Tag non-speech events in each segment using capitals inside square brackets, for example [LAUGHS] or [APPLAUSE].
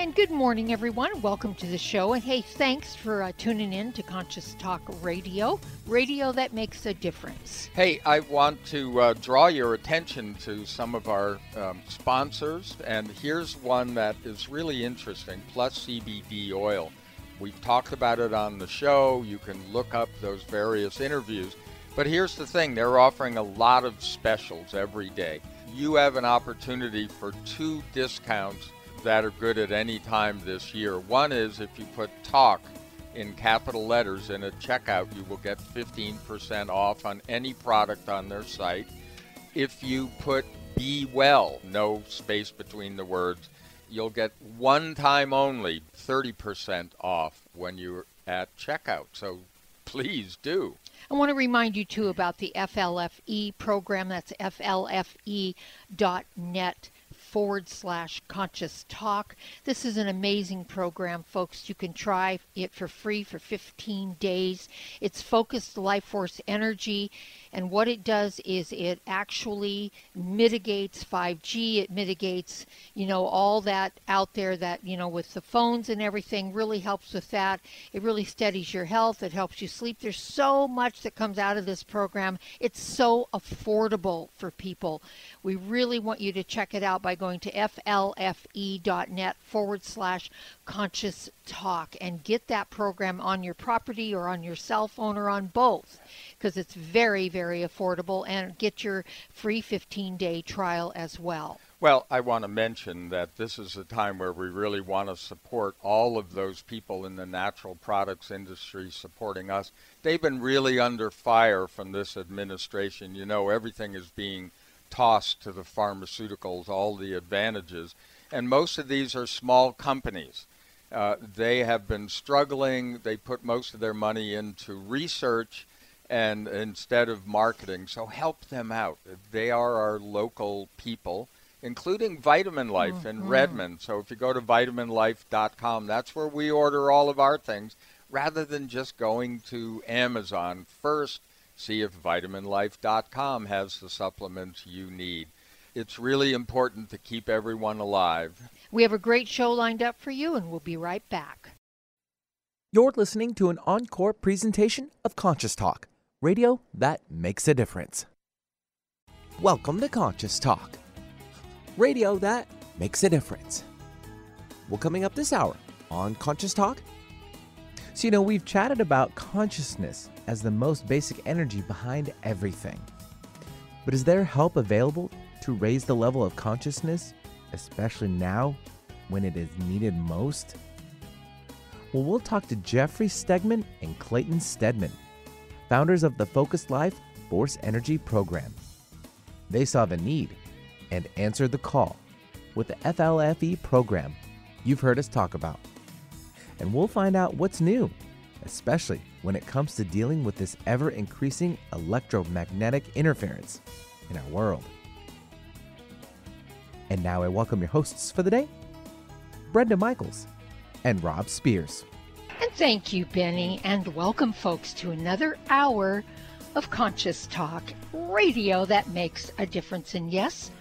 And good morning, everyone. Welcome to the show. And hey, thanks for uh, tuning in to Conscious Talk Radio, radio that makes a difference. Hey, I want to uh, draw your attention to some of our um, sponsors. And here's one that is really interesting Plus CBD oil. We've talked about it on the show. You can look up those various interviews. But here's the thing they're offering a lot of specials every day. You have an opportunity for two discounts that are good at any time this year. One is if you put talk in capital letters in a checkout, you will get 15% off on any product on their site. If you put be well, no space between the words, you'll get one time only 30% off when you're at checkout. So please do. I want to remind you too about the FLFE program. That's flfe.net forward slash conscious talk. This is an amazing program, folks. You can try it for free for 15 days. It's focused life force energy, and what it does is it actually mitigates 5G. It mitigates, you know, all that out there that, you know, with the phones and everything really helps with that. It really steadies your health. It helps you sleep. There's so much that comes out of this program. It's so affordable for people. We really want you to check it out by going to flfe.net forward slash conscious talk and get that program on your property or on your cell phone or on both because it's very, very affordable and get your free 15 day trial as well. Well, I want to mention that this is a time where we really want to support all of those people in the natural products industry supporting us. They've been really under fire from this administration. You know, everything is being tossed to the pharmaceuticals, all the advantages. And most of these are small companies. Uh, they have been struggling. They put most of their money into research and instead of marketing. So help them out. They are our local people, including Vitamin Life mm-hmm. in Redmond. So if you go to vitaminlife.com, that's where we order all of our things rather than just going to Amazon. First, See if vitaminlife.com has the supplements you need. It's really important to keep everyone alive. We have a great show lined up for you, and we'll be right back. You're listening to an encore presentation of Conscious Talk, radio that makes a difference. Welcome to Conscious Talk, radio that makes a difference. Well, coming up this hour on Conscious Talk. So, you know, we've chatted about consciousness as the most basic energy behind everything. But is there help available to raise the level of consciousness, especially now when it is needed most? Well, we'll talk to Jeffrey Stegman and Clayton Stedmann, founders of the Focused Life Force Energy Program. They saw the need and answered the call with the FLFE program you've heard us talk about. And we'll find out what's new, especially when it comes to dealing with this ever increasing electromagnetic interference in our world. And now I welcome your hosts for the day, Brenda Michaels and Rob Spears. And thank you, Benny, and welcome, folks, to another hour of Conscious Talk, radio that makes a difference. And yes,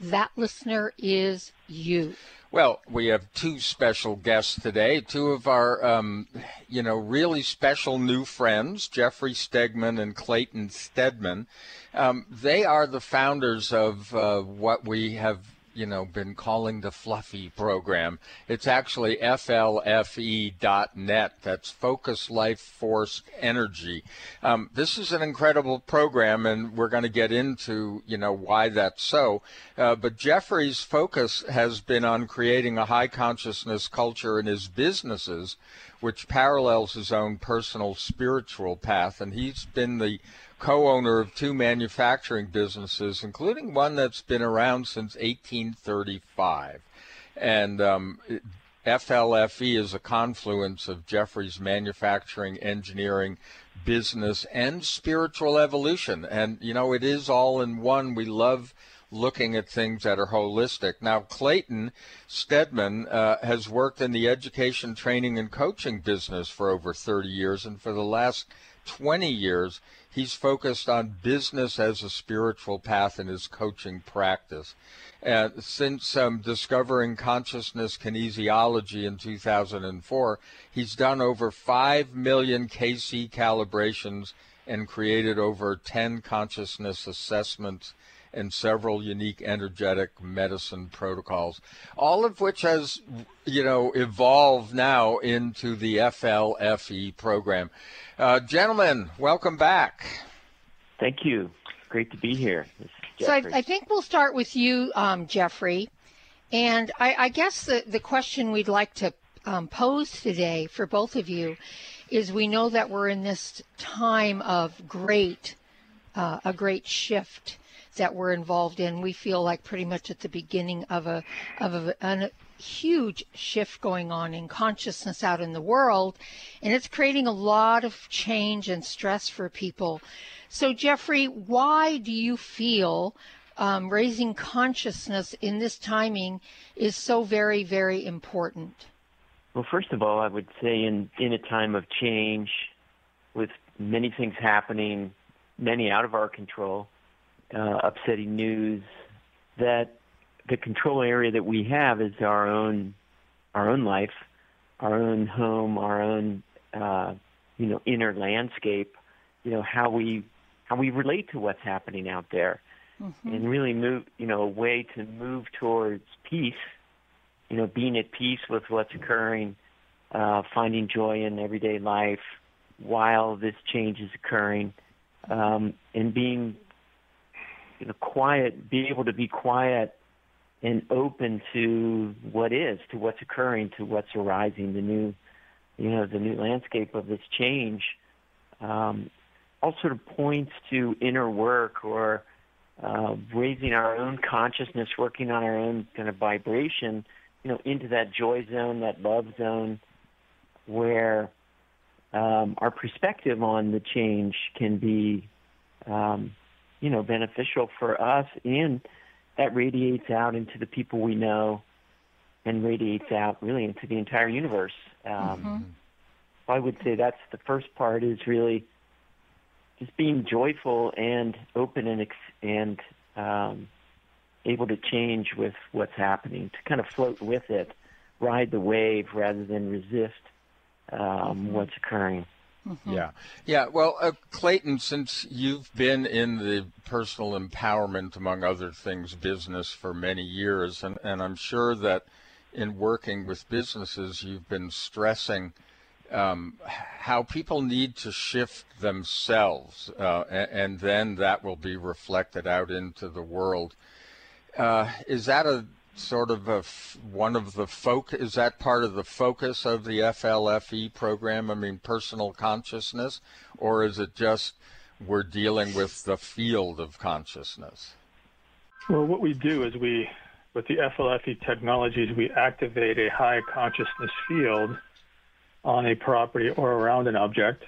That listener is you. Well, we have two special guests today, two of our, um, you know, really special new friends, Jeffrey Stegman and Clayton Stedmann. Um, they are the founders of uh, what we have you know, been calling the fluffy program. It's actually flfe.net. That's Focus Life Force Energy. Um, this is an incredible program, and we're going to get into, you know, why that's so. Uh, but Jeffrey's focus has been on creating a high consciousness culture in his businesses, which parallels his own personal spiritual path. And he's been the co-owner of two manufacturing businesses, including one that's been around since 1835. And um, FLFE is a confluence of Jeffrey's manufacturing, engineering, business, and spiritual evolution. And, you know, it is all in one. We love looking at things that are holistic. Now, Clayton Stedmann uh, has worked in the education, training, and coaching business for over 30 years, and for the last 20 years, he's focused on business as a spiritual path in his coaching practice. And since um, discovering consciousness kinesiology in 2004, he's done over 5 million KC calibrations and created over 10 consciousness assessments and several unique energetic medicine protocols, all of which has, you know, evolved now into the FLFE program. Uh, gentlemen, welcome back. Thank you. Great to be here. So I, I, think we'll start with you, um, Jeffrey. And I, I, guess the, the question we'd like to um, pose today for both of you is we know that we're in this time of great, uh, a great shift that we're involved in. We feel like pretty much at the beginning of a of a, a huge shift going on in consciousness out in the world, and it's creating a lot of change and stress for people. So, Jeffrey, why do you feel um, raising consciousness in this timing is so very, very important? Well, first of all, I would say in, in a time of change, with many things happening, many out of our control, uh, upsetting news, that the control area that we have is our own our own life, our own home, our own uh, you know inner landscape. You know how we how we relate to what's happening out there, mm-hmm. and really move you know a way to move towards peace. You know, being at peace with what's occurring, uh, finding joy in everyday life while this change is occurring, um, and being you know, quiet, be able to be quiet and open to what is, to what's occurring, to what's arising, the new, you know, the new landscape of this change, um, all sort of points to inner work or uh, raising our own consciousness, working on our own kind of vibration, you know, into that joy zone, that love zone, where um, our perspective on the change can be um, you know, beneficial for us and that radiates out into the people we know and radiates out really into the entire universe. Um, mm-hmm. I would say that's the first part is really just being joyful and open and ex- and um, able to change with what's happening, to kind of float with it, ride the wave rather than resist um, mm-hmm. what's occurring. Mm-hmm. Yeah, yeah. Well, uh, Clayton, since you've been in the personal empowerment, among other things, business for many years, and, and I'm sure that in working with businesses, you've been stressing um, how people need to shift themselves, uh, and, and, then that will be reflected out into the world. Uh, is that a sort of a one of the folk is that part of the focus of the FLFE program? I mean, personal consciousness, or is it just we're dealing with the field of consciousness? Well, what we do is we, with the FLFE technologies, we activate a high consciousness field on a property or around an object,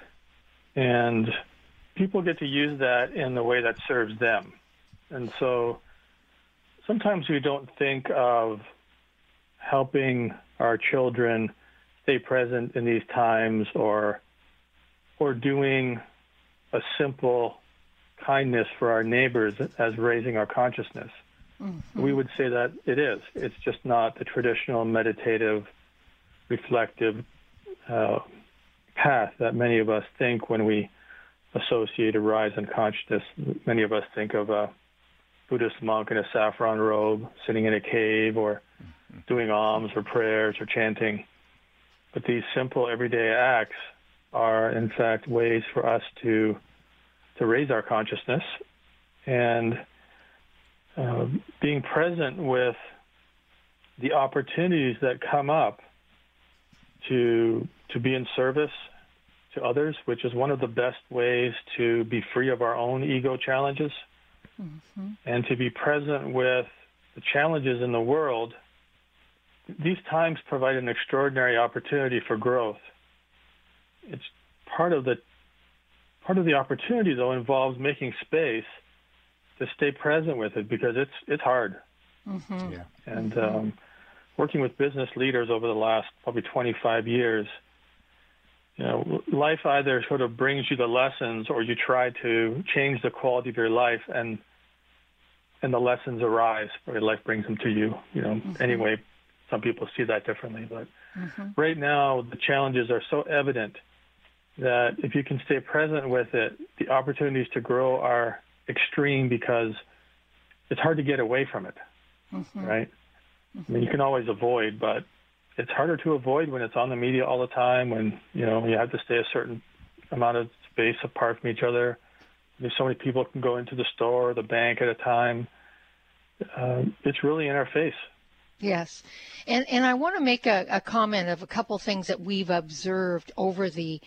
and people get to use that in the way that serves them. And so sometimes we don't think of helping our children stay present in these times or or doing a simple kindness for our neighbors as raising our consciousness. Mm-hmm. We would say that it is. It's just not the traditional meditative, reflective uh, path that many of us think when we associate a rise in consciousness. Many of us think of a Buddhist monk in a saffron robe sitting in a cave or doing alms or prayers or chanting. But these simple everyday acts are, in fact, ways for us to to raise our consciousness and uh, being present with the opportunities that come up to to be in service to others, which is one of the best ways to be free of our own ego challenges mm-hmm. and to be present with the challenges in the world. These times provide an extraordinary opportunity for growth. It's part of the part of the opportunity though involves making space to stay present with it because it's it's hard. Mm-hmm. Yeah. And mm-hmm. um, working with business leaders over the last probably 25 years, you know, life either sort of brings you the lessons or you try to change the quality of your life and and the lessons arise or life brings them to you. You know, mm-hmm. anyway, some people see that differently, but mm-hmm. right now the challenges are so evident that if you can stay present with it, the opportunities to grow are extreme because it's hard to get away from it, mm-hmm. right? Mm-hmm. I mean, you can always avoid, but it's harder to avoid when it's on the media all the time. When you know you have to stay a certain amount of space apart from each other. There's so many people can go into the store or the bank at a time. Uh, it's really in our face. Yes, and and I want to make a, a comment of a couple things that we've observed over the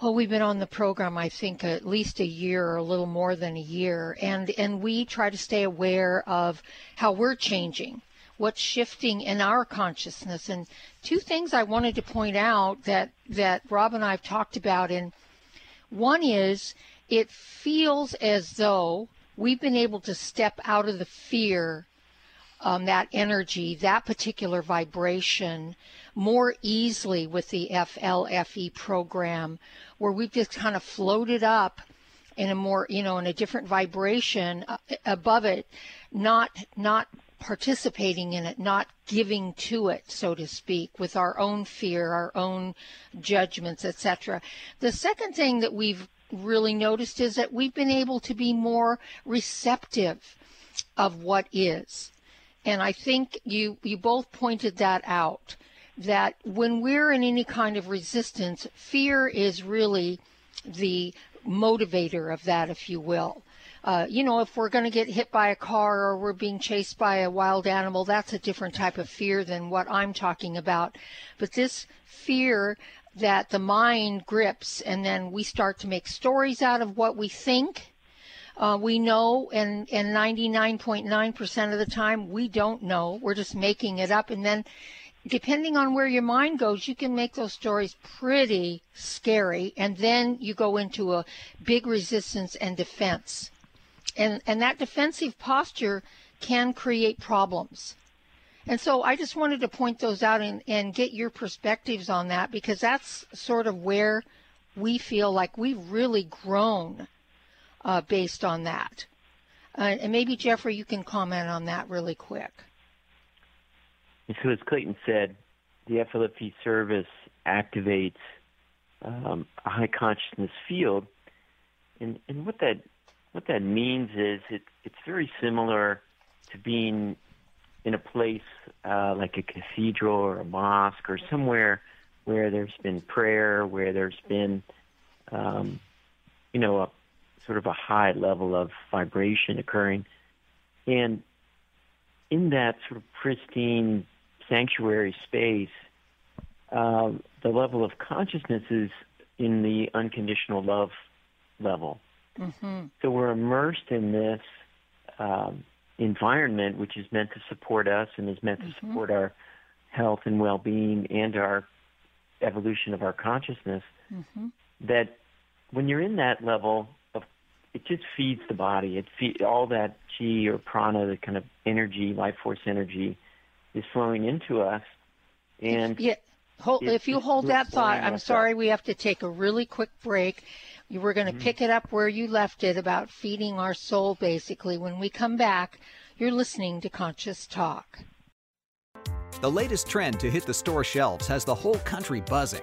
well, we've been on the program, I think, at least a year or a little more than a year, and and we try to stay aware of how we're changing, what's shifting in our consciousness. And two things I wanted to point out that that Rob and I have talked about, and one is it feels as though we've been able to step out of the fear um, that energy, that particular vibration more easily with the FLFE program, where we've just kind of floated up in a more, you know, in a different vibration uh, above it, not not participating in it, not giving to it, so to speak, with our own fear, our own judgments, etc. The second thing that we've really noticed is that we've been able to be more receptive of what is. And I think you, you both pointed that out that when we're in any kind of resistance, fear is really the motivator of that, if you will. Uh, you know, if we're going to get hit by a car or we're being chased by a wild animal, that's a different type of fear than what I'm talking about. But this fear that the mind grips and then we start to make stories out of what we think. Uh, we know, and, and 99.9% of the time, we don't know. We're just making it up. And then depending on where your mind goes, you can make those stories pretty scary. And then you go into a big resistance and defense. And, and that defensive posture can create problems. And so I just wanted to point those out and, and get your perspectives on that because that's sort of where we feel like we've really grown uh, based on that. Uh, and maybe, Jeffrey, you can comment on that really quick. So, as Clayton said, the FLFE service activates um, a high consciousness field, and and what that what that means is it, it's very similar to being in a place uh, like a cathedral or a mosque or somewhere where there's been prayer, where there's been, um, you know, a sort of a high level of vibration occurring, and in that sort of pristine sanctuary space, uh, the level of consciousness is in the unconditional love level. Mm-hmm. So we're immersed in this um, environment, which is meant to support us and is meant mm-hmm. to support our health and well-being and our evolution of our consciousness. Mm-hmm. That when you're in that level of, it just feeds the body. It feed all that chi or prana, the kind of energy, life force energy, is flowing into us. And yeah, hold, if you hold that thought, I'm sorry, up. we have to take a really quick break. You were going to mm-hmm. pick it up where you left it about feeding our soul, basically. When we come back, you're listening to Conscious Talk. The latest trend to hit the store shelves has the whole country buzzing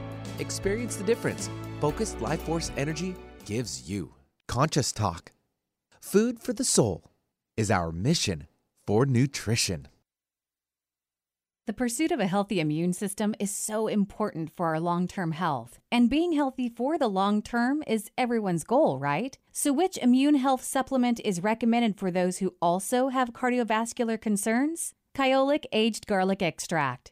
Experience the difference Focused Life Force Energy gives you. Conscious Talk. Food for the soul is our mission for nutrition. The pursuit of a healthy immune system is so important for our long term health. And being healthy for the long term is everyone's goal, right? So, which immune health supplement is recommended for those who also have cardiovascular concerns? Kyolic Aged Garlic Extract.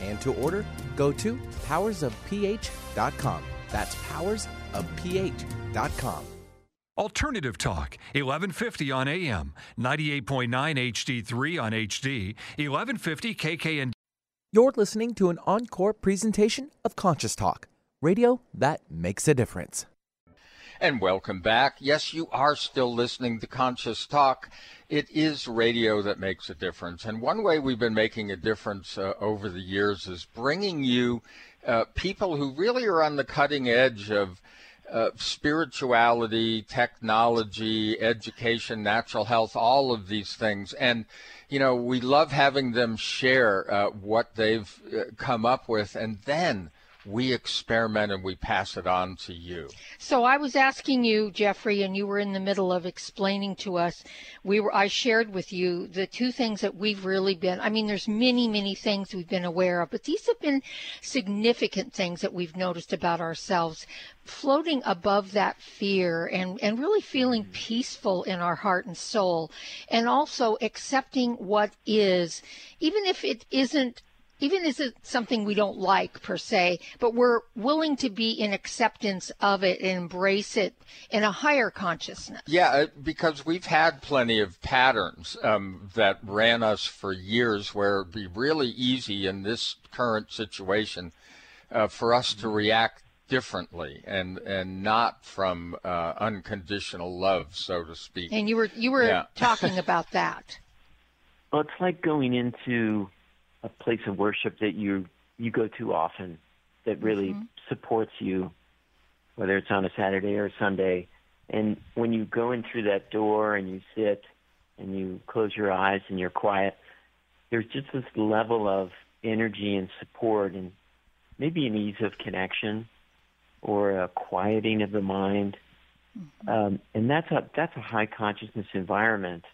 and to order, go to powersofph.com. That's powersofph.com. Alternative Talk, 1150 on AM, 98.9 HD3 on HD, 1150 KKN. You're listening to an encore presentation of Conscious Talk, radio that makes a difference. And welcome back. Yes, you are still listening to Conscious Talk. It is radio that makes a difference. And one way we've been making a difference uh, over the years is bringing you uh, people who really are on the cutting edge of uh, spirituality, technology, education, natural health, all of these things. And, you know, we love having them share uh, what they've uh, come up with. And then we experiment and we pass it on to you. So I was asking you, Jeffrey, and you were in the middle of explaining to us. We were I shared with you the two things that we've really been. I mean, there's many, many things we've been aware of, but these have been significant things that we've noticed about ourselves floating above that fear and, and really feeling mm-hmm. peaceful in our heart and soul and also accepting what is even if it isn't even if it's something we don't like per se, but we're willing to be in acceptance of it and embrace it in a higher consciousness. Yeah, uh, because we've had plenty of patterns um, that ran us for years where it'd be really easy in this current situation uh, for us to react differently and and not from uh, unconditional love, so to speak. And you were you were yeah. talking [LAUGHS] about that. Well, it's like going into a place of worship that you you go to often that really mm-hmm. supports you, whether it's on a Saturday or a Sunday. And when you go in through that door and you sit and you close your eyes and you're quiet, there's just this level of energy and support and maybe an ease of connection or a quieting of the mind. Mm-hmm. Um, and that's a that's a high consciousness environment.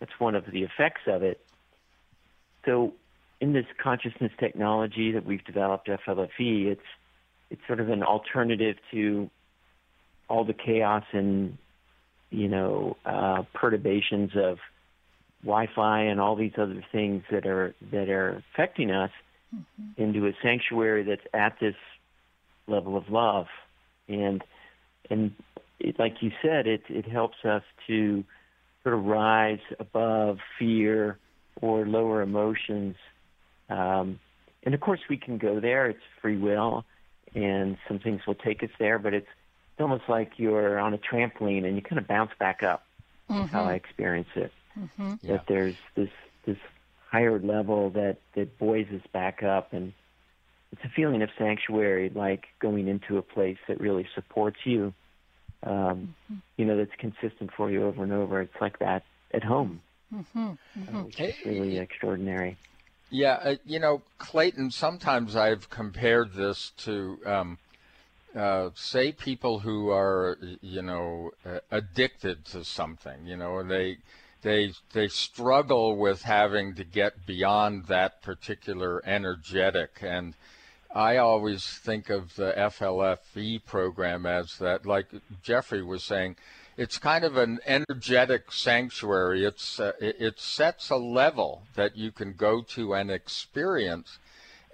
That's one of the effects of it. So in this consciousness technology that we've developed, FLFE, it's it's sort of an alternative to all the chaos and you know uh, perturbations of Wi-Fi and all these other things that are that are affecting us mm-hmm. into a sanctuary that's at this level of love, and and it, like you said, it it helps us to sort of rise above fear or lower emotions um, and of course, we can go there. It's free will, and some things will take us there. But it's, it's almost like you're on a trampoline and you kind of bounce back up. Mm-hmm. That's how I experience it. Mm-hmm. That yeah. there's this this higher level that that buoys us back up, and it's a feeling of sanctuary, like going into a place that really supports you. Um, mm-hmm. You know, that's consistent for you over and over. It's like that at home. Mm-hmm. Mm-hmm. Uh, which is really extraordinary. Yeah, uh, you know, Clayton, sometimes I've compared this to, um, uh, say, people who are, you know, uh, addicted to something, you know, they, they, they struggle with having to get beyond that particular energetic. And I always think of the FLFE program as that, like Jeffrey was saying, it's kind of an energetic sanctuary. It's uh, it, it, sets a level that you can go to and experience.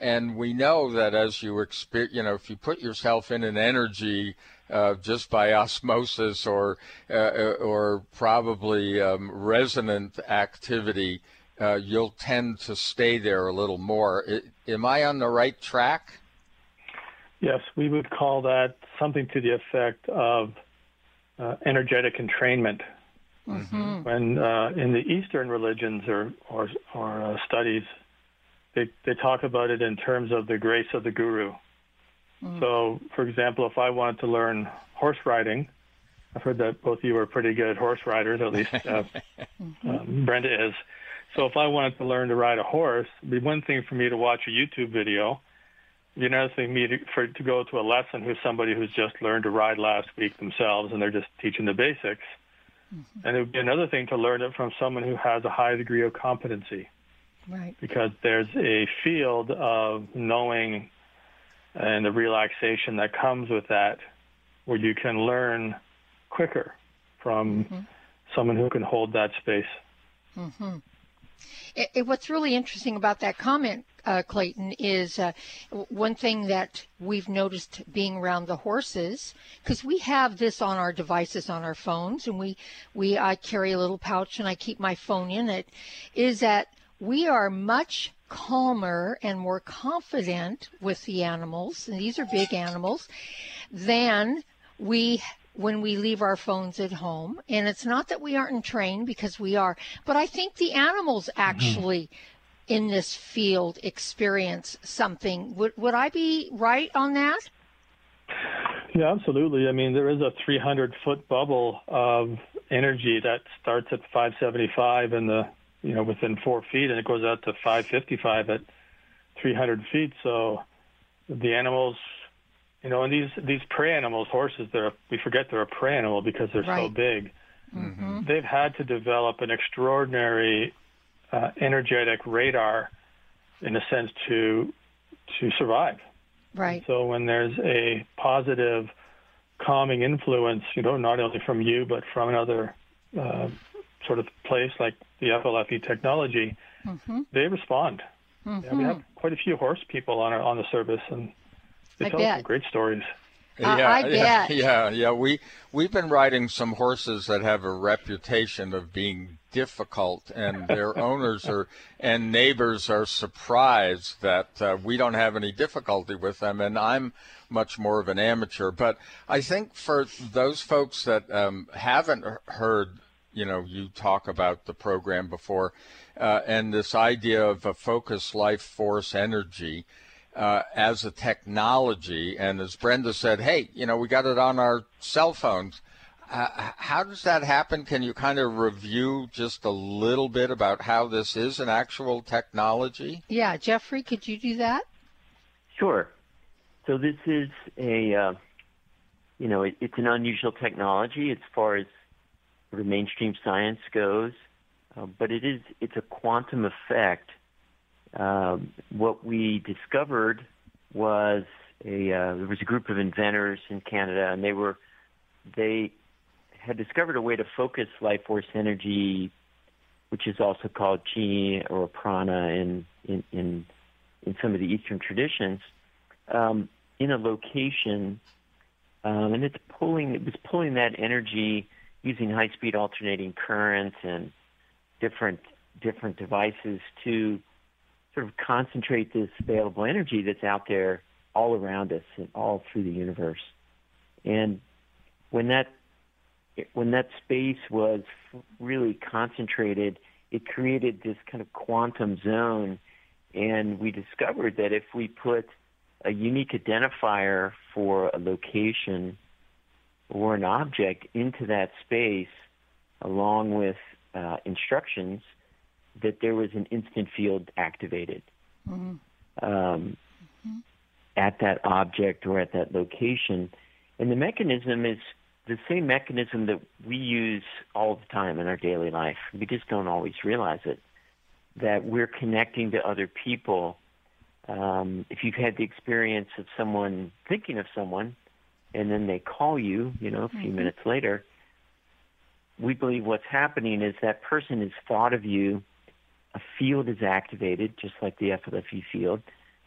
And we know that as you experience, you know, if you put yourself in an energy uh, just by osmosis or uh, uh or probably um, resonant activity, uh, you'll tend to stay there a little more. It, am I on the right track? Yes, we would call that something to the effect of uh, energetic entrainment. Mm-hmm. When uh, in the Eastern religions or or, or uh, studies, they they talk about it in terms of the grace of the guru. Mm. So, for example, if I wanted to learn horse riding, I've heard that both of you are pretty good horse riders, at least uh, [LAUGHS] mm-hmm. um, Brenda is. So, if I wanted to learn to ride a horse, it'd be one thing for me to watch a YouTube video you know, thing me to, for to go to a lesson who's somebody who's just learned to ride last week themselves and they're just teaching the basics. Mm-hmm. And it would be another thing to learn it from someone who has a high degree of competency. Right. Because there's a field of knowing and the relaxation that comes with that where you can learn quicker from mm-hmm. someone who can hold that space. Mm-hmm. It, it, what's really interesting about that comment, uh, Clayton, is uh, one thing that we've noticed being around the horses, because we have this on our devices on our phones, and we we I carry a little pouch and I keep my phone in it, is that we are much calmer and more confident with the animals, and these are big animals, than we when we leave our phones at home. And it's not that we aren't trained because we are, but I think the animals mm-hmm. actually mm-hmm. In this field experience something. Would, would I be right on that? Yeah, absolutely. I mean, there is a 300 foot bubble of energy that starts at 575 and the, you know, within four feet and it goes out to 555 at 300 feet. So the animals, you know, and these these prey animals, horses, they're we forget they're a prey animal because they're right. so big. Mm-hmm. They've had to develop an extraordinary uh, energetic radar, in a sense, to to survive. Right. So when there's a positive, calming influence, you know, not only from you but from another uh, sort of place like the FLFE technology, mm-hmm. they respond. Mm-hmm. Yeah, we have quite a few horse people on our, on the service, and they I tell bet. some great stories. Yeah, I [LAUGHS] yeah, bet. yeah, yeah. We we've been riding some horses that have a reputation of being difficult, and their [LAUGHS] owners are and neighbors are surprised that uh, we don't have any difficulty with them. And I'm much more of an amateur, but I think for those folks that um, haven't heard, you know, you talk about the program before, uh, and this idea of a focused life force energy uh, as a technology. And as Brenda said, hey, you know, we got it on our cell phones. Uh, how does that happen? Can you kind of review just a little bit about how this is an actual technology? Yeah, Jeffrey, could you do that? Sure. So this is a, uh, you know, it, it's an unusual technology as far as sort of mainstream science goes, uh, but it is it's a quantum effect um, what we discovered was a uh, there was a group of inventors in Canada, and they were they had discovered a way to focus life force energy, which is also called chi or prana in in in, in some of the Eastern traditions, um, in a location, um, and it's pulling it was pulling that energy using high speed alternating currents and different different devices to sort of concentrate this available energy that's out there all around us and all through the universe. And when that when that space was really concentrated, it created this kind of quantum zone. And we discovered that if we put a unique identifier for a location or an object into that space, along with uh, instructions, that there was an instant field activated mm-hmm. Um, mm-hmm. at that object or at that location. And the mechanism is the same mechanism that we use all the time in our daily life. We just don't always realize it. That we're connecting to other people. Um, if you've had the experience of someone thinking of someone and then they call you, you know, a few mm-hmm. minutes later, we believe what's happening is that person has thought of you a field is activated, just like the FLFE field.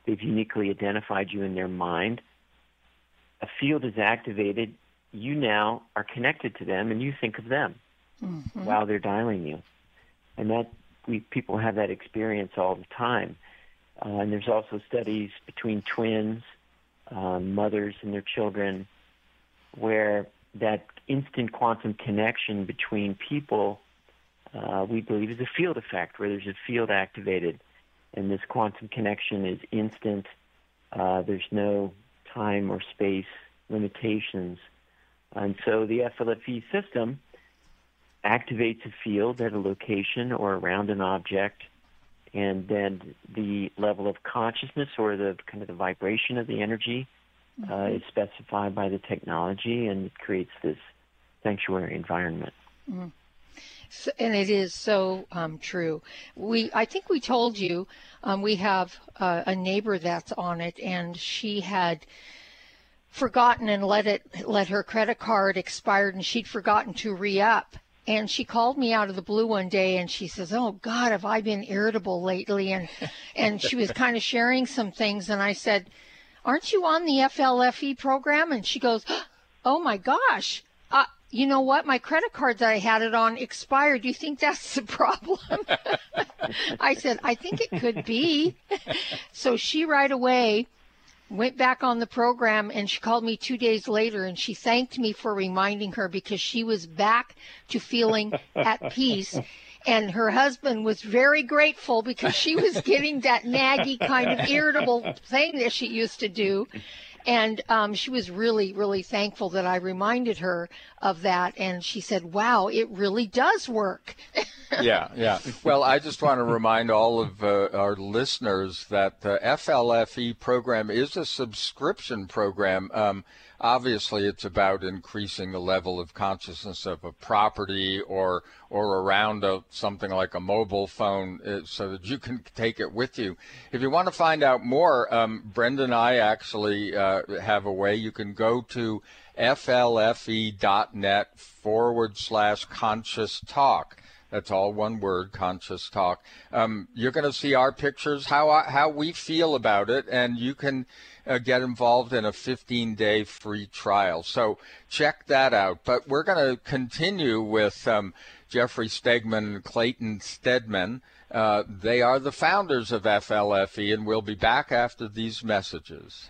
They've uniquely identified you in their mind. A field is activated. You now are connected to them, and you think of them mm-hmm. while they're dialing you. And that we people have that experience all the time. Uh, and there's also studies between twins, um, mothers and their children, where that instant quantum connection between people uh, we believe is a field effect where there's a field activated and this quantum connection is instant. Uh, there's no time or space limitations. And so the FLFE system activates a field at a location or around an object, and then the level of consciousness or the kind of the vibration of the energy uh, mm-hmm. is specified by the technology, and it creates this sanctuary environment. Mm. And it is so um, true. We, I think we told you, um, we have uh, a neighbor that's on it, and she had forgotten and let it let her credit card expired, and she'd forgotten to re-up. And she called me out of the blue one day, and she says, "Oh God, have I been irritable lately?" And [LAUGHS] and she was kind of sharing some things, and I said, "Aren't you on the FLFE program?" And she goes, [GASPS] "Oh my gosh." You know what? My credit card that I had it on expired. Do you think that's the problem? [LAUGHS] I said, I think it could be. [LAUGHS] so she right away went back on the program and she called me two days later and she thanked me for reminding her because she was back to feeling [LAUGHS] at peace. And her husband was very grateful because she was getting that naggy kind of irritable thing that she used to do And um, she was really, really thankful that I reminded her of that. And she said, wow, it really does work. yeah, yeah. Well, I just want to remind all of uh, our listeners that the FLFE program is a subscription program. Um, obviously it's about increasing the level of consciousness of a property or or around a, something like a mobile phone uh, so that you can take it with you. If you want to find out more, um, Brenda and I actually uh, have a way. You can go to flfe.net forward slash conscious talk. That's all one word, conscious talk. Um, you're going to see our pictures, how how we feel about it, and you can uh, get involved in a 15 day free trial. So check that out. But we're going to continue with um, Jeffrey Stegman and Clayton Stedmann. Uh, they are the founders of FLFE, and we'll be back after these messages.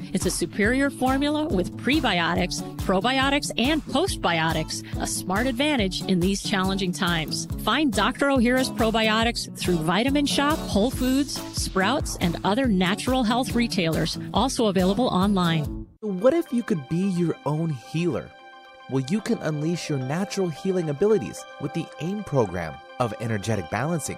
It's a superior formula with prebiotics, probiotics, and postbiotics, a smart advantage in these challenging times. Find Dr. Ohhira's probiotics through Vitamin Shoppe, Whole Foods, Sprouts, and other natural health retailers, also available online. What if you could be your own healer? Well, you can unleash your natural healing abilities with the AIM program of energetic balancing.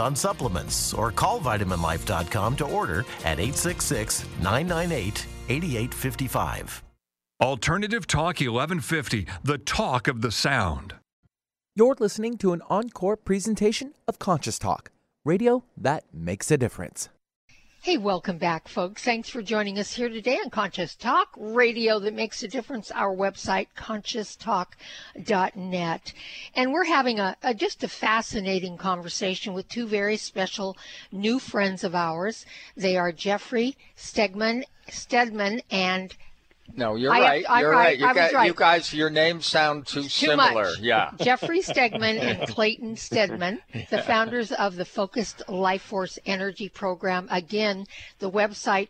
on supplements or call vitaminlife.com to order at 866 998 8855. Alternative Talk 1150, the talk of the sound. You're listening to an encore presentation of Conscious Talk, radio that makes a difference. Hey, welcome back, folks. Thanks for joining us here today on Conscious Talk, radio that makes a difference. Our website, conscioustalk.net. And we're having a, a, just a fascinating conversation with two very special new friends of ours. They are Jeffrey Stegman, Stedmann and no, you're I, right. You're right. You, guys, right. you guys, your names sound too, too similar. Much. Yeah. Jeffrey Stegman and [LAUGHS] Clayton Stedmann, the founders of the Focused Life Force Energy Program. Again, the website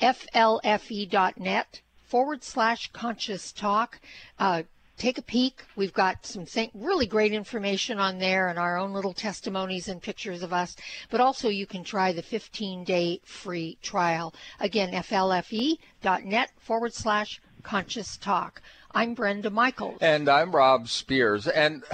flfe.net forward slash conscious talk. Uh, take a peek. We've got some really great information on there and our own little testimonies and pictures of us. But also, you can try the 15 day free trial. Again, flfe.net forward slash conscious talk. I'm Brenda Michaels. And I'm Rob Spears. And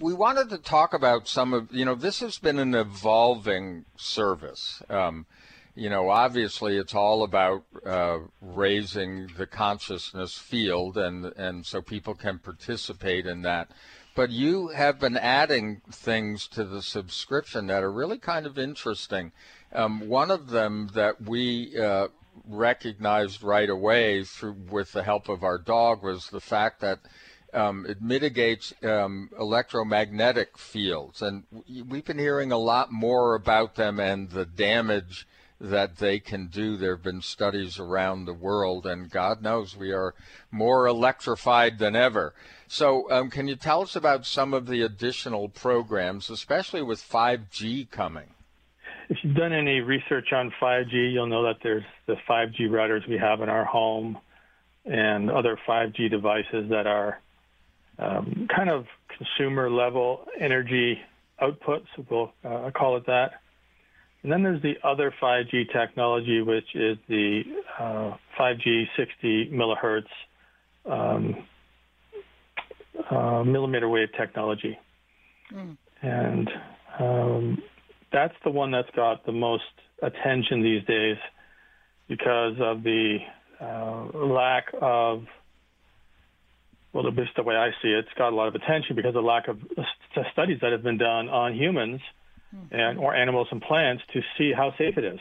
we wanted to talk about some of, you know, this has been an evolving service. Um, you know, obviously it's all about uh, raising the consciousness field, and and so people can participate in that. But you have been adding things to the subscription that are really kind of interesting. Um, one of them that we uh, recognized right away through with the help of our dog was the fact that um, it mitigates um, electromagnetic fields, and we've been hearing a lot more about them and the damage that they can do. There have been studies around the world, and God knows we are more electrified than ever. So, um, can you tell us about some of the additional programs, especially with 5G coming? If you've done any research on 5G, you'll know that there's the 5G routers we have in our home and other 5G devices that are um, kind of consumer level energy outputs, we'll uh, call it that. And then there's the other 5G technology, which is the uh, 5G 60 millihertz um, uh, millimeter wave technology. Mm. And um, that's the one that's got the most attention these days because of the uh, lack of well, at least the way I see it, it's got a lot of attention because of the lack of studies that have been done on humans mm-hmm. and or animals and plants to see how safe it is.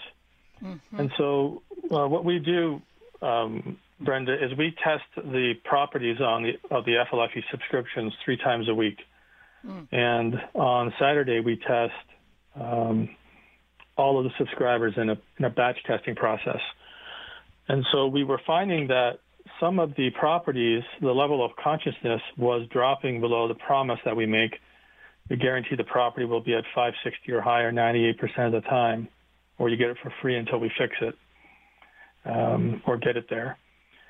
Mm-hmm. And so, uh, what we do, um, Brenda, is we test the properties on the of the FLFE subscriptions three times a week, mm. and on Saturday we test um, all of the subscribers in a in a batch testing process. And so we were finding that some of the properties, the level of consciousness was dropping below the promise that we make we guarantee the property will be at 560 or higher 98% of the time, or you get it for free until we fix it um, or get it there.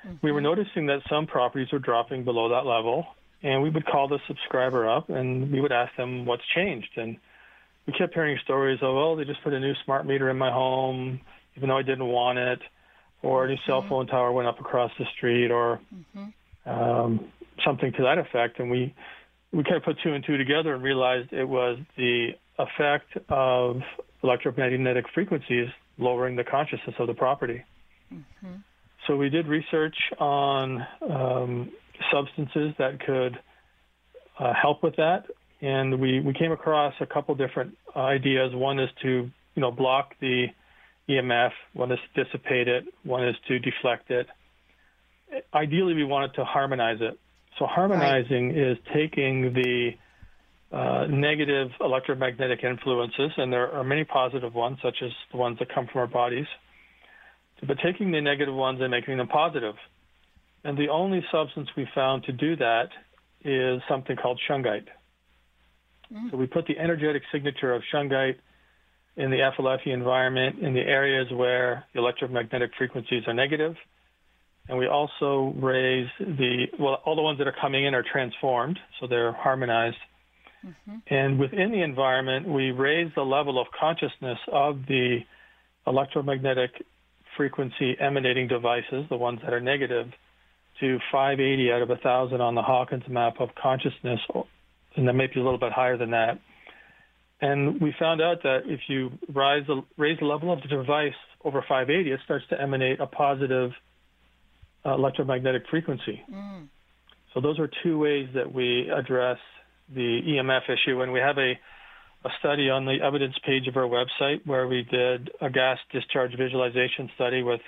Mm-hmm. We were mm-hmm. noticing that some properties were dropping below that level, and we would call the subscriber up and we would ask them what's changed. And we kept hearing stories of, oh, they just put a new smart meter in my home, even though I didn't want it, or a new mm-hmm. cell phone tower went up across the street, or mm-hmm. um, something to that effect. And we we kind of put two and two together and realized it was the effect of electromagnetic frequencies lowering the consciousness of the property. Mm-hmm. So we did research on um, substances that could uh, help with that, and we, we came across a couple different ideas. One is to you know block the EMF. One is to dissipate it. One is to deflect it. Ideally, we wanted to harmonize it. So harmonizing right. is taking the uh, negative electromagnetic influences, and there are many positive ones, such as the ones that come from our bodies, but taking the negative ones and making them positive. And the only substance we found to do that is something called shungite. Mm. So we put the energetic signature of shungite in the FLFE environment in the areas where the electromagnetic frequencies are negative, and we also raise the well, all the ones that are coming in are transformed, so they're harmonized. Mm-hmm. And within the environment, we raise the level of consciousness of the electromagnetic frequency emanating devices, the ones that are negative, to 580 out of 1,000 on the Hawkins map of consciousness, and that may be a little bit higher than that. And we found out that if you rise the, raise the level of the device over 580, it starts to emanate a positive uh, electromagnetic frequency. Mm. So those are two ways that we address the EMF issue, and we have a a study on the evidence page of our website where we did a gas discharge visualization study with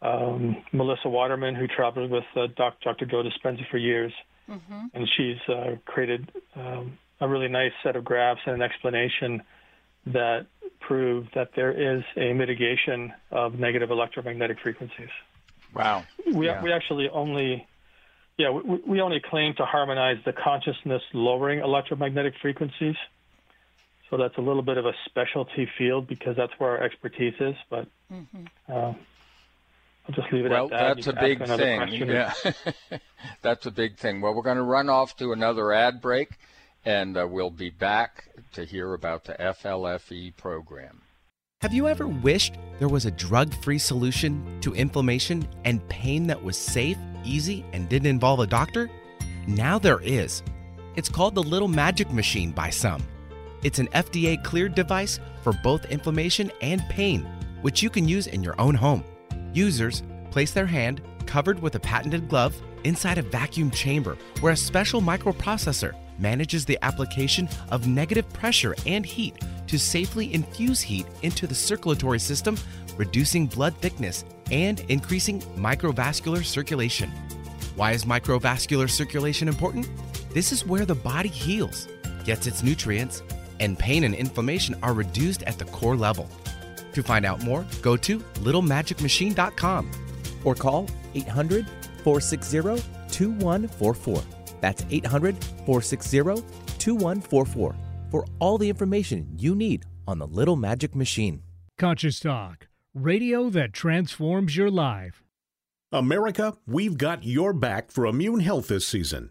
um, Melissa Waterman, who traveled with uh, Dr. Joe Dispenza for years, mm-hmm. and she's uh, created um, a really nice set of graphs and an explanation that prove that there is a mitigation of negative electromagnetic frequencies. Wow. We, yeah. we actually only yeah, we, we only claim to harmonize the consciousness lowering electromagnetic frequencies. So that's a little bit of a specialty field because that's where our expertise is. But mm-hmm. uh, I'll just leave it well, at that. Well, that's a big thing. Yeah. [LAUGHS] that's a big thing. Well, we're going to run off to another ad break, and uh, we'll be back to hear about the FLFE program. Have you ever wished there was a drug free solution to inflammation and pain that was safe, easy, and didn't involve a doctor? Now there is. It's called the Little Magic Machine by some. It's an FDA cleared device for both inflammation and pain, which you can use in your own home. Users place their hand, covered with a patented glove, inside a vacuum chamber where a special microprocessor manages the application of negative pressure and heat to safely infuse heat into the circulatory system, reducing blood thickness and increasing microvascular circulation. Why is microvascular circulation important? This is where the body heals, gets its nutrients, and pain and inflammation are reduced at the core level. To find out more, go to littlemagicmachine.com or call 800 460 2144. That's 800 460 2144 for all the information you need on the Little Magic Machine. Conscious Talk, radio that transforms your life. America, we've got your back for immune health this season.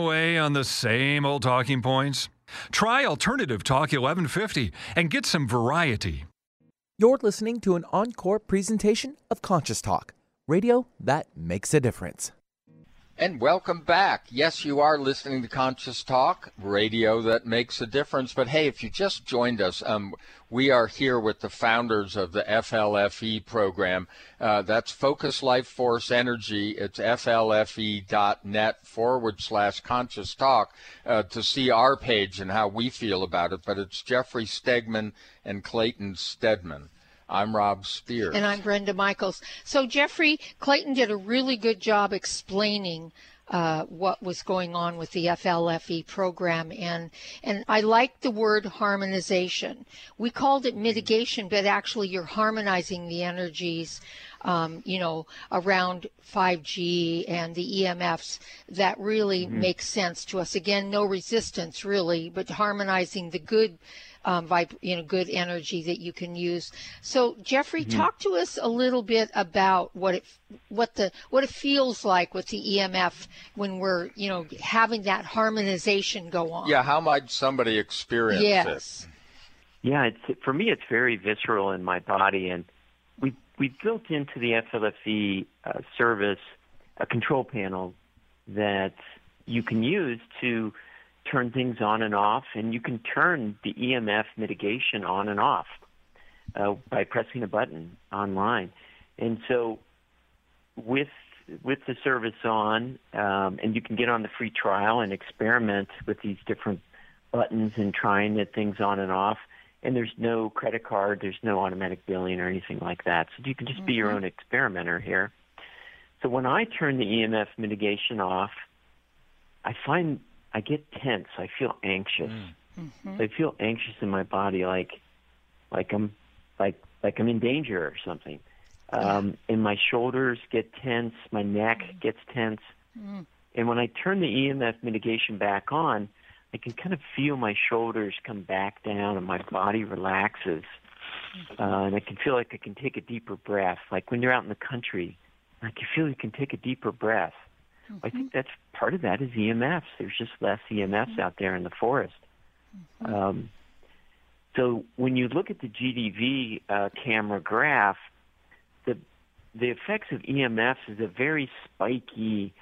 away on the same old talking points? Try Alternative Talk 1150 and get some variety. You're listening to an encore presentation of Conscious Talk, radio that makes a difference. And welcome back. Yes, you are listening to Conscious Talk, radio that makes a difference. But hey, if you just joined us, um, we are here with the founders of the FLFE program. Uh, that's Focus Life Force Energy. It's flfe.net forward slash conscious talk uh, to see our page and how we feel about it. But it's Jeffrey Stegman and Clayton Stedmann. I'm Rob Spears. And I'm Brenda Michaels. So, Jeffrey, Clayton did a really good job explaining uh, what was going on with the FLFE program, and and I like the word harmonization. We called it mitigation, but actually you're harmonizing the energies, um, you know, around 5G and the EMFs that really mm-hmm. makes sense to us. Again, no resistance really, but harmonizing the good um, vib- you know, good energy that you can use. So, Jeffrey, mm-hmm. talk to us a little bit about what it, what the, what it feels like with the EMF when we're, you know, having that harmonization go on. Yeah, how might somebody experience yes. it? Yeah, it's for me, it's very visceral in my body, and we we built into the FLFE uh, service a control panel that you can use to turn things on and off, and you can turn the EMF mitigation on and off uh, by pressing a button online. And so, with with the service on, um, and you can get on the free trial and experiment with these different buttons and trying the things on and off. And there's no credit card, there's no automatic billing or anything like that. So you can just mm-hmm. be your mm-hmm. own experimenter here. So when I turn the EMF mitigation off, I find I get tense. I feel anxious. Mm-hmm. I feel anxious in my body, like like I'm like like I'm in danger or something. Um, and my shoulders get tense, my neck mm. gets tense. Mm. And when I turn the EMF mitigation back on, I can kind of feel my shoulders come back down and my body relaxes. Mm-hmm. Uh, and I can feel like I can take a deeper breath. Like when you're out in the country, like you feel you can take a deeper breath. Mm-hmm. I think that's part of that is EMFs. There's just less EMFs mm-hmm. out there in the forest. Mm-hmm. Um, so when you look at the GDV uh, camera graph, the the effects of EMFs is a very spiky,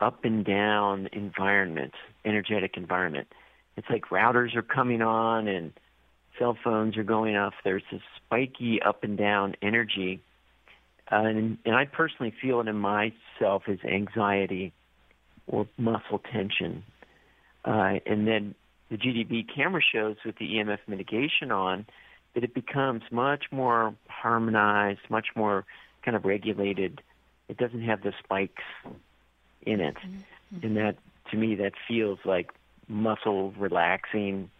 up and down environment, energetic environment. It's like routers are coming on and cell phones are going off. There's this spiky up and down energy, uh, and, and I personally feel it in myself as anxiety or muscle tension. Uh, and then the GDV camera shows with the EMF mitigation on that it becomes much more harmonized, much more kind of regulated. It doesn't have the spikes in it. Mm-hmm. And that, to me, that feels like muscle relaxing,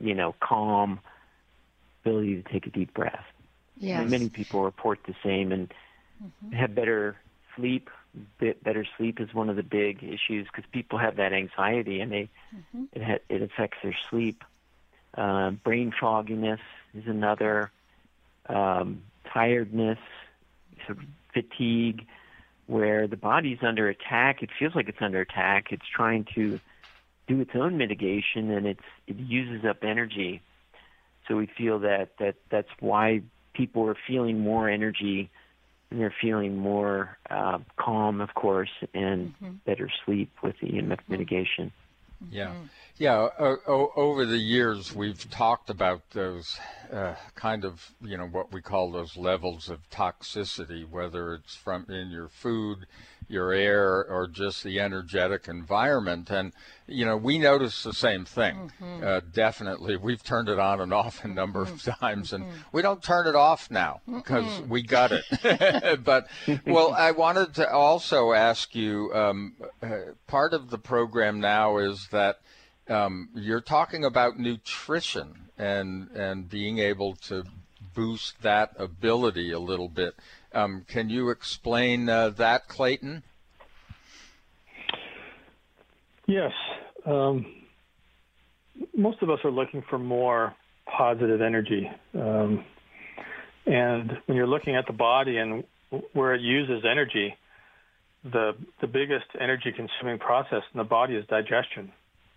you know, calm, ability to take a deep breath. Yes. And many people report the same and mm-hmm. have better sleep. Better sleep is one of the big issues because people have that anxiety and they mm-hmm. it ha- it affects their sleep. Uh, brain fogginess is another. Um, tiredness, sort of fatigue, where the body's under attack. It feels like it's under attack. It's trying to do its own mitigation, and it's it uses up energy. So we feel that that that's why people are feeling more energy and they're feeling more uh, calm, of course, and mm-hmm. better sleep with the EMF mm-hmm. mitigation. Yeah, mm-hmm. yeah. o- over the years, we've talked about those uh, kind of, you know, what we call those levels of toxicity, whether it's from in your food, your air, or just the energetic environment. And you know, we notice the same thing. Mm-hmm. Uh, definitely, we've turned it on and off a number of mm-hmm. times, and mm-hmm. we don't turn it off now because we got it. [LAUGHS] but well, I wanted to also ask you. Um, uh, part of the program now is that um, you're talking about nutrition and and being able to boost that ability a little bit. Um, can you explain uh, that, Clayton? Yes. Um, most of us are looking for more positive energy. Um, and when you're looking at the body and where it uses energy, the the biggest energy consuming process in the body is digestion.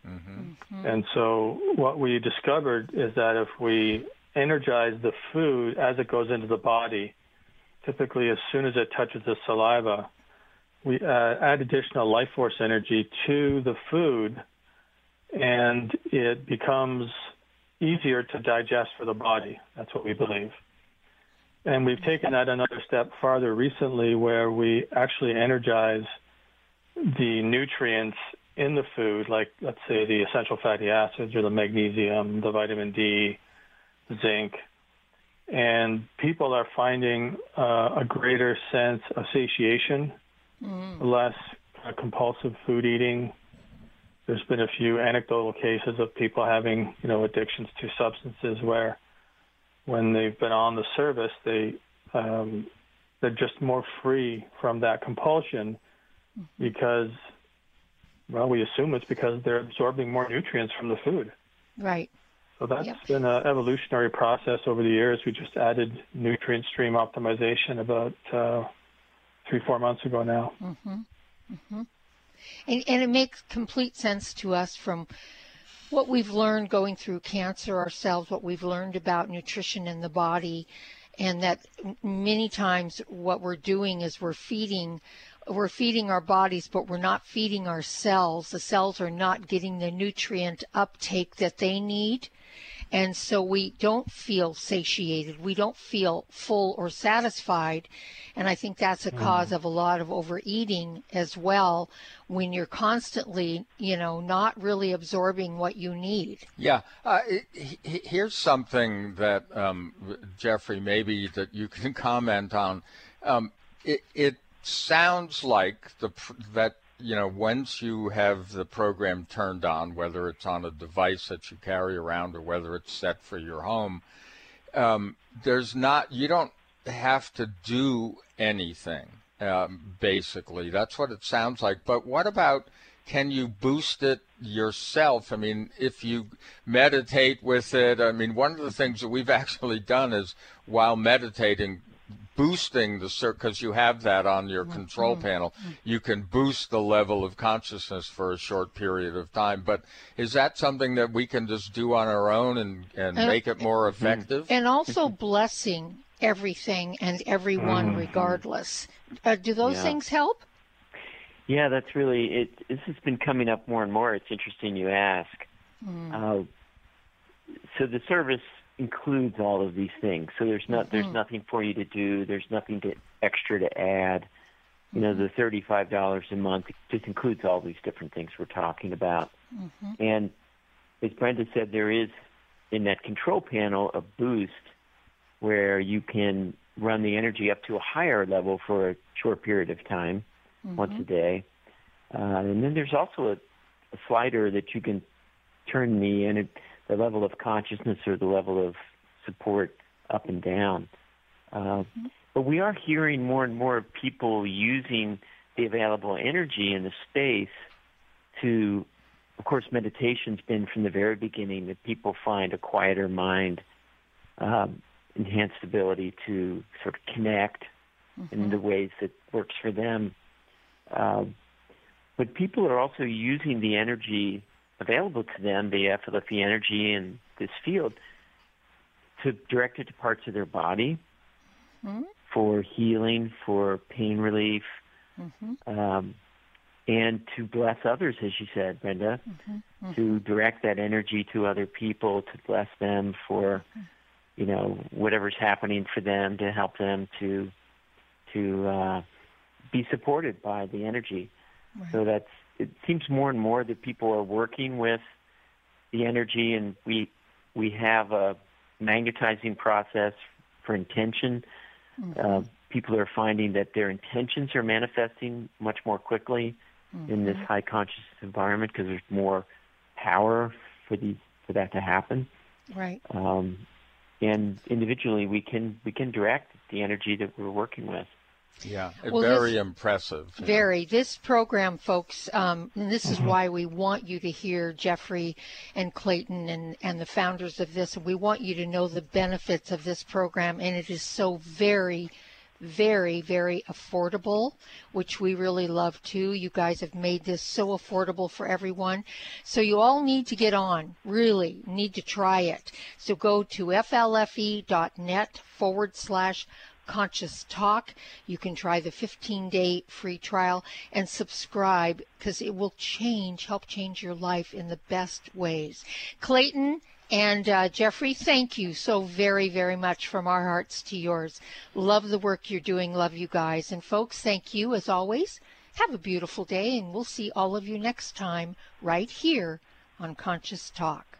Mm-hmm. mm-hmm. And so what we discovered is that if we energize the food as it goes into the body, typically as soon as it touches the saliva, we uh, add additional life force energy to the food, and it becomes easier to digest for the body. That's what we believe. And we've taken that another step farther recently where we actually energize the nutrients in the food, like let's say the essential fatty acids or the magnesium, the vitamin D, zinc, and people are finding uh, a greater sense of satiation, mm. less uh, compulsive food eating. There's been a few anecdotal cases of people having, you know, addictions to substances where, when they've been on the service, they um, they're just more free from that compulsion mm-hmm. because, well, we assume it's because they're absorbing more nutrients from the food. Right. So that's yep. been an evolutionary process over the years. We just added nutrient stream optimization about uh, three, four months ago now. Mm-hmm. Mm-hmm. And, and it makes complete sense to us from what we've learned going through cancer ourselves, what we've learned about nutrition in the body, and that many times what we're doing is we're feeding we're feeding our bodies, but we're not feeding our cells. The cells are not getting the nutrient uptake that they need. And so we don't feel satiated. We don't feel full or satisfied. And I think that's a mm. cause of a lot of overeating as well when you're constantly, you know, not really absorbing what you need. Yeah. Uh, here's something that, um, Jeffrey, maybe that you can [LAUGHS] comment on. Um, it, it sounds like the that you know, once you have the program turned on, whether it's on a device that you carry around or whether it's set for your home, um, there's not, you don't have to do anything, um, basically. That's what it sounds like. But what about, can you boost it yourself? I mean, if you meditate with it, I mean, one of the things that we've [LAUGHS] actually done is while meditating, boosting the because you have that on your control mm-hmm. panel you can boost the level of consciousness for a short period of time but is that something that we can just do on our own and, and uh, make it more [LAUGHS] effective and also blessing everything and everyone mm-hmm. regardless uh, do those yeah. things help yeah that's really it this has been coming up more and more it's interesting you ask mm. uh, so the service includes all of these things. So there's not mm-hmm. there's nothing for you to do. There's nothing to extra to add. You know, the thirty-five dollars a month just includes all these different things we're talking about. Mm-hmm. And as Brenda said, there is in that control panel a boost where you can run the energy up to a higher level for a short period of time, mm-hmm. once a day. Uh, and then there's also a, a slider that you can turn the energy the level of consciousness or the level of support up and down. Uh. But we are hearing more and more people using the available energy in the space to, of course, meditation's been from the very beginning that people find a quieter mind, um, enhanced ability to sort of connect mm-hmm. in the ways that works for them. Uh, but people are also using the energy available to them, the FLFE energy in this field, to direct it to parts of their body mm-hmm. for healing, for pain relief, mm-hmm. um, and to bless others, as you said, Brenda, mm-hmm. to mm-hmm. direct that energy to other people, to bless them for, you know, whatever's happening for them, to help them to to uh, be supported by the energy. Right. So that's it seems more and more that people are working with the energy, and we we have a magnetizing process for intention. Mm-hmm. Uh, people are finding that their intentions are manifesting much more quickly mm-hmm. in this high consciousness environment because there's more power for for that to happen. Right. Um, and individually, we can we can direct the energy that we're working with. Yeah, well, very this, impressive. Very. Know. This program, folks, um, and this is mm-hmm. why we want you to hear Jeffrey and Clayton and, and the founders of this. We want you to know the benefits of this program, and it is so very, very, very affordable, which we really love too. You guys have made this so affordable for everyone. So you all need to get on, really need to try it. So go to flfe.net forward slash Conscious Talk. You can try the 15 day free trial and subscribe because it will change, help change your life in the best ways. Clayton and uh, Jeffrey, thank you so very, very much from our hearts to yours. Love the work you're doing. Love you guys. And folks, thank you as always. Have a beautiful day, and we'll see all of you next time right here on Conscious Talk.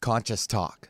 Conscious Talk.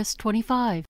Twist 25.